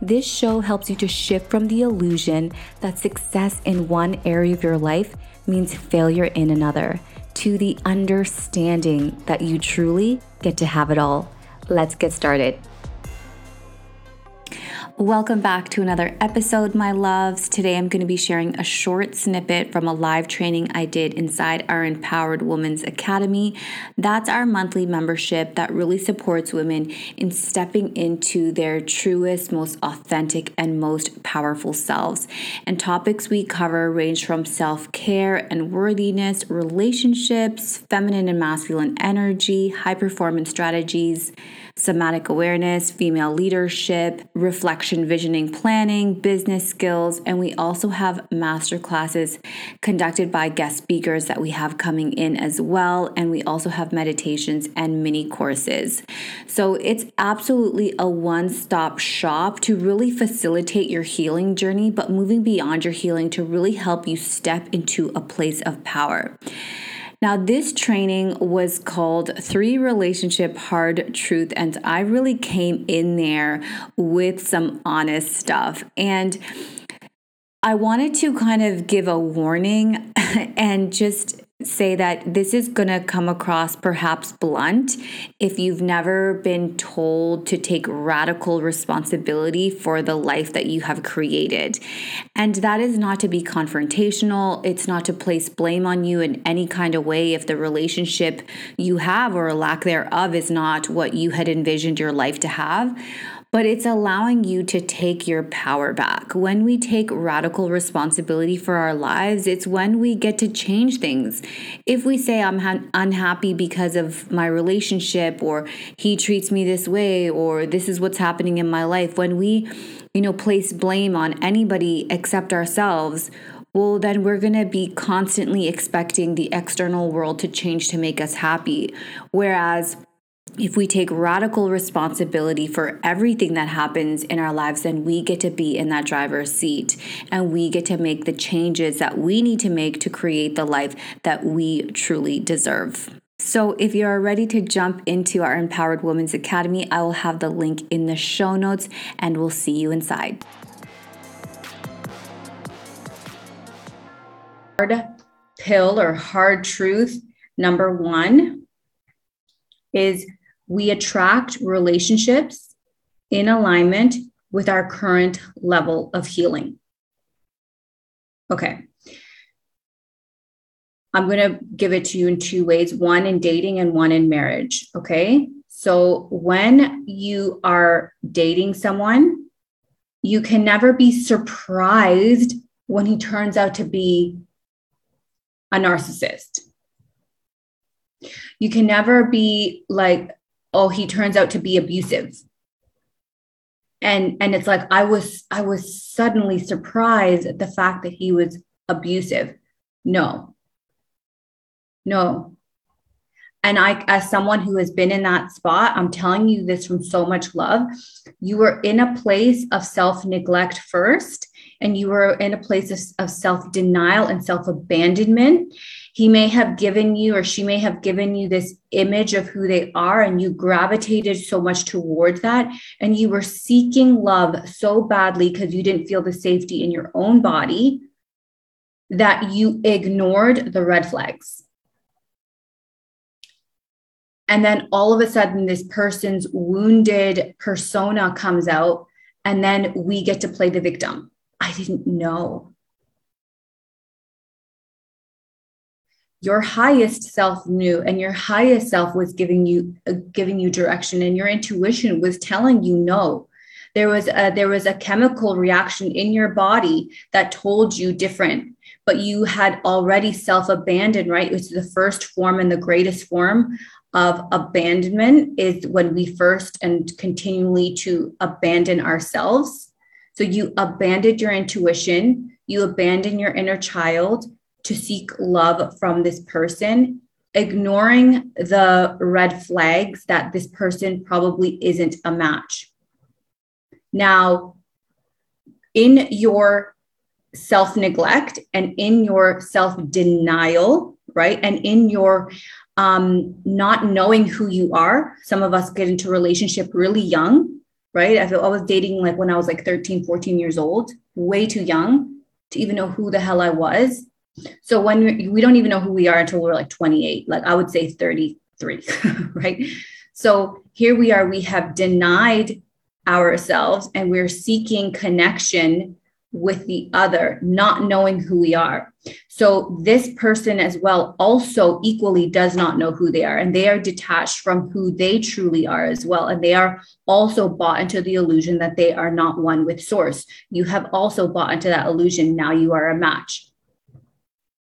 this show helps you to shift from the illusion that success in one area of your life means failure in another to the understanding that you truly get to have it all. Let's get started. Welcome back to another episode, my loves. Today I'm going to be sharing a short snippet from a live training I did inside our Empowered Women's Academy. That's our monthly membership that really supports women in stepping into their truest, most authentic, and most powerful selves. And topics we cover range from self care and worthiness, relationships, feminine and masculine energy, high performance strategies somatic awareness, female leadership, reflection visioning planning, business skills, and we also have master classes conducted by guest speakers that we have coming in as well. And we also have meditations and mini courses. So it's absolutely a one stop shop to really facilitate your healing journey, but moving beyond your healing to really help you step into a place of power. Now, this training was called Three Relationship Hard Truth, and I really came in there with some honest stuff. And I wanted to kind of give a warning and just say that this is going to come across perhaps blunt if you've never been told to take radical responsibility for the life that you have created. And that is not to be confrontational, it's not to place blame on you in any kind of way if the relationship you have or a lack thereof is not what you had envisioned your life to have but it's allowing you to take your power back. When we take radical responsibility for our lives, it's when we get to change things. If we say, I'm ha- unhappy because of my relationship, or he treats me this way, or this is what's happening in my life, when we, you know, place blame on anybody except ourselves, well, then we're going to be constantly expecting the external world to change to make us happy. Whereas if we take radical responsibility for everything that happens in our lives, then we get to be in that driver's seat and we get to make the changes that we need to make to create the life that we truly deserve. So, if you're ready to jump into our Empowered Women's Academy, I will have the link in the show notes and we'll see you inside. Hard pill or hard truth number one is we attract relationships in alignment with our current level of healing. Okay. I'm going to give it to you in two ways one in dating and one in marriage. Okay. So when you are dating someone, you can never be surprised when he turns out to be a narcissist. You can never be like oh he turns out to be abusive. And and it's like i was i was suddenly surprised at the fact that he was abusive. No. No. And i as someone who has been in that spot i'm telling you this from so much love. You were in a place of self neglect first and you were in a place of, self denial and self abandonment he may have given you or she may have given you this image of who they are and you gravitated so much towards that and you were seeking love so badly because you didn't feel the safety in your own body that you ignored the red flags. And then all of a sudden this person's wounded persona comes out and then we get to play the victim i didn't know. Your highest self knew and your highest self was giving you uh, giving you direction and your intuition was telling you no. There was a there was a chemical reaction in your body that told you different but you had already self abandoned right it's the first form and the greatest form of abandonment is when we first and continually to abandon ourselves So you abandoned your intuition, you abandon your inner child to seek love from this person, ignoring the red flags that this person probably isn't a match. Now, in your self neglect and in your self denial, right? And in your um, not knowing who you are, some of us get into relationship really young, right? I feel I was dating like when I was like 13, 14 years old, way too young to even know who the hell I was. So when we don't even know who we are until we're like 28, like I would say 33, right? So here we are, we have denied ourselves and we're seeking connection with the other, not knowing who we are. So, this person as well also equally does not know who they are, and they are detached from who they truly are as well. And they are also bought into the illusion that they are not one with Source. You have also bought into that illusion. Now you are a match.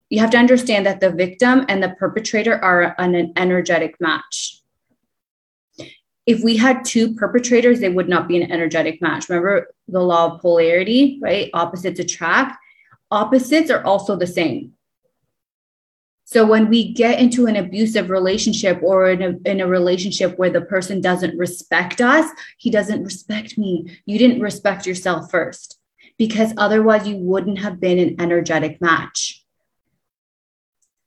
You have to understand that the victim and the perpetrator are an energetic match if we had two perpetrators, they would not be an energetic match. Remember the law of polarity, right? Opposites attract. Opposites are also the same. So when we get into an abusive relationship or in a, in a relationship where the person doesn't respect us, he doesn't respect me. You didn't respect yourself first because otherwise you wouldn't have been an energetic match.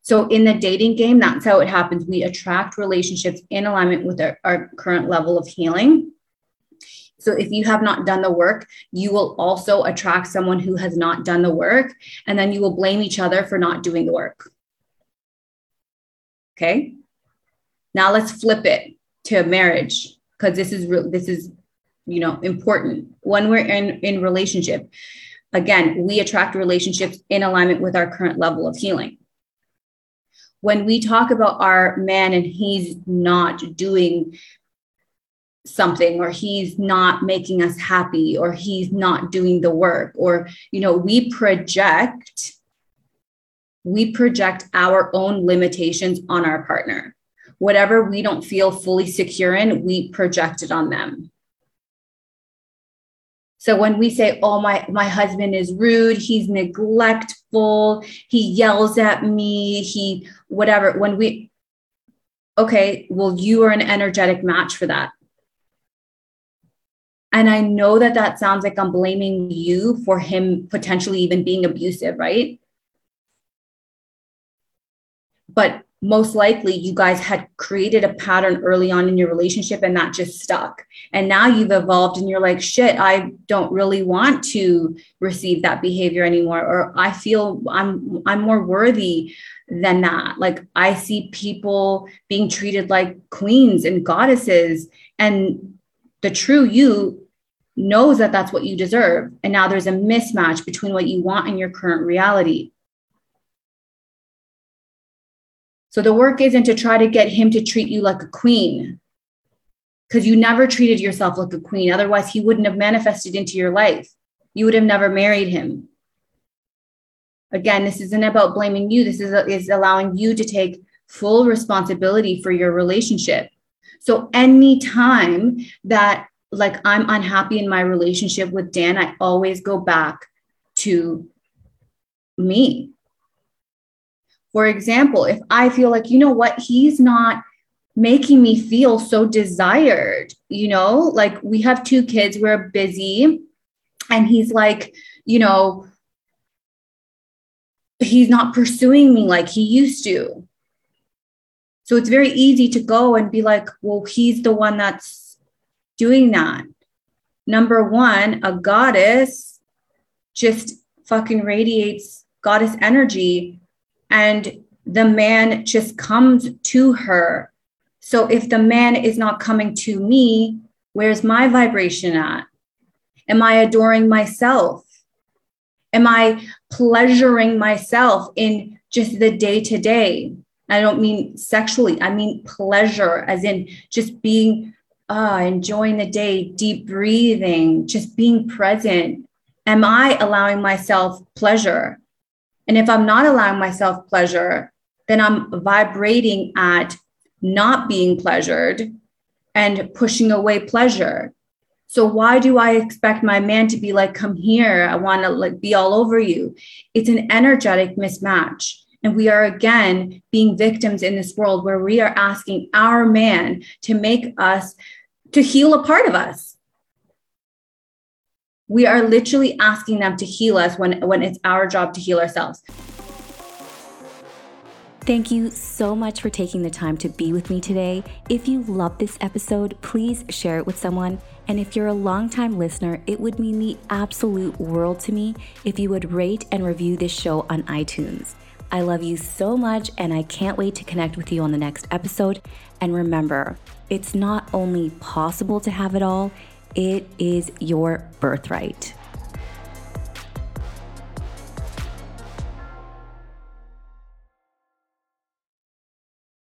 So in the dating game, that's how it happens. We attract relationships in alignment with our, our current level of healing. So if you have not done the work, you will also attract someone who has not done the work, and then you will blame each other for not doing the work. Okay. Now let's flip it to marriage because this is re- this is you know important when we're in in relationship. Again, we attract relationships in alignment with our current level of healing when we talk about our man and he's not doing something or he's not making us happy or he's not doing the work or you know we project we project our own limitations on our partner. Whatever we don't feel fully secure in we project it on them so when we say, "Oh my my husband is rude, he's neglectful, he yells at me, he whatever," when we okay, well you are an energetic match for that. And I know that that sounds like I'm blaming you for him potentially even being abusive, right? But most likely you guys had created a pattern early on in your relationship and that just stuck. And now you've evolved and you're like, shit, I don't really want to receive that behavior anymore. Or I feel I'm I'm more worthy than that. Like I see people being treated like queens and goddesses and the true you knows that that's what you deserve. And now there's a mismatch between what you want and your current reality. So the work isn't to try to get him to treat you like a queen because you never treated yourself like a queen. Otherwise, he wouldn't have manifested into your life. You would have never married him. Again, this isn't about blaming you. This is, is allowing you to take full responsibility for your relationship. So anytime that like I'm unhappy in my relationship with Dan, I always go back to me for example, if I feel like, you know what, he's not making me feel so desired, you know, like we have two kids, we're busy, and he's like, you know, he's not pursuing me like he used to. So it's very easy to go and be like, well, he's the one that's doing that. Number one, a goddess just fucking radiates goddess energy and the man just comes to her. So if the man is not coming to me, where's my vibration at? Am I adoring myself? Am I pleasuring myself in just the day to day? I don't mean sexually, I mean pleasure, as in just being, uh, enjoying the day, deep breathing, just being present. Am I allowing myself pleasure? And if I'm not allowing myself pleasure, then I'm vibrating at not being pleasured and pushing away pleasure. So why do I expect my man to be like, come here, I want to like be all over you? It's an energetic mismatch. And we are again being victims in this world where we are asking our man to make us, to heal a part of us. We are literally asking them to heal us when, when it's our job to heal ourselves. Thank you so much for taking the time to be with me today. If you love this episode, please share it with someone. And if you're a longtime listener, it would mean the absolute world to me if you would rate and review this show on iTunes. I love you so much, and I can't wait to connect with you on the next episode. And remember, it's not only possible to have it all, it is your birthright.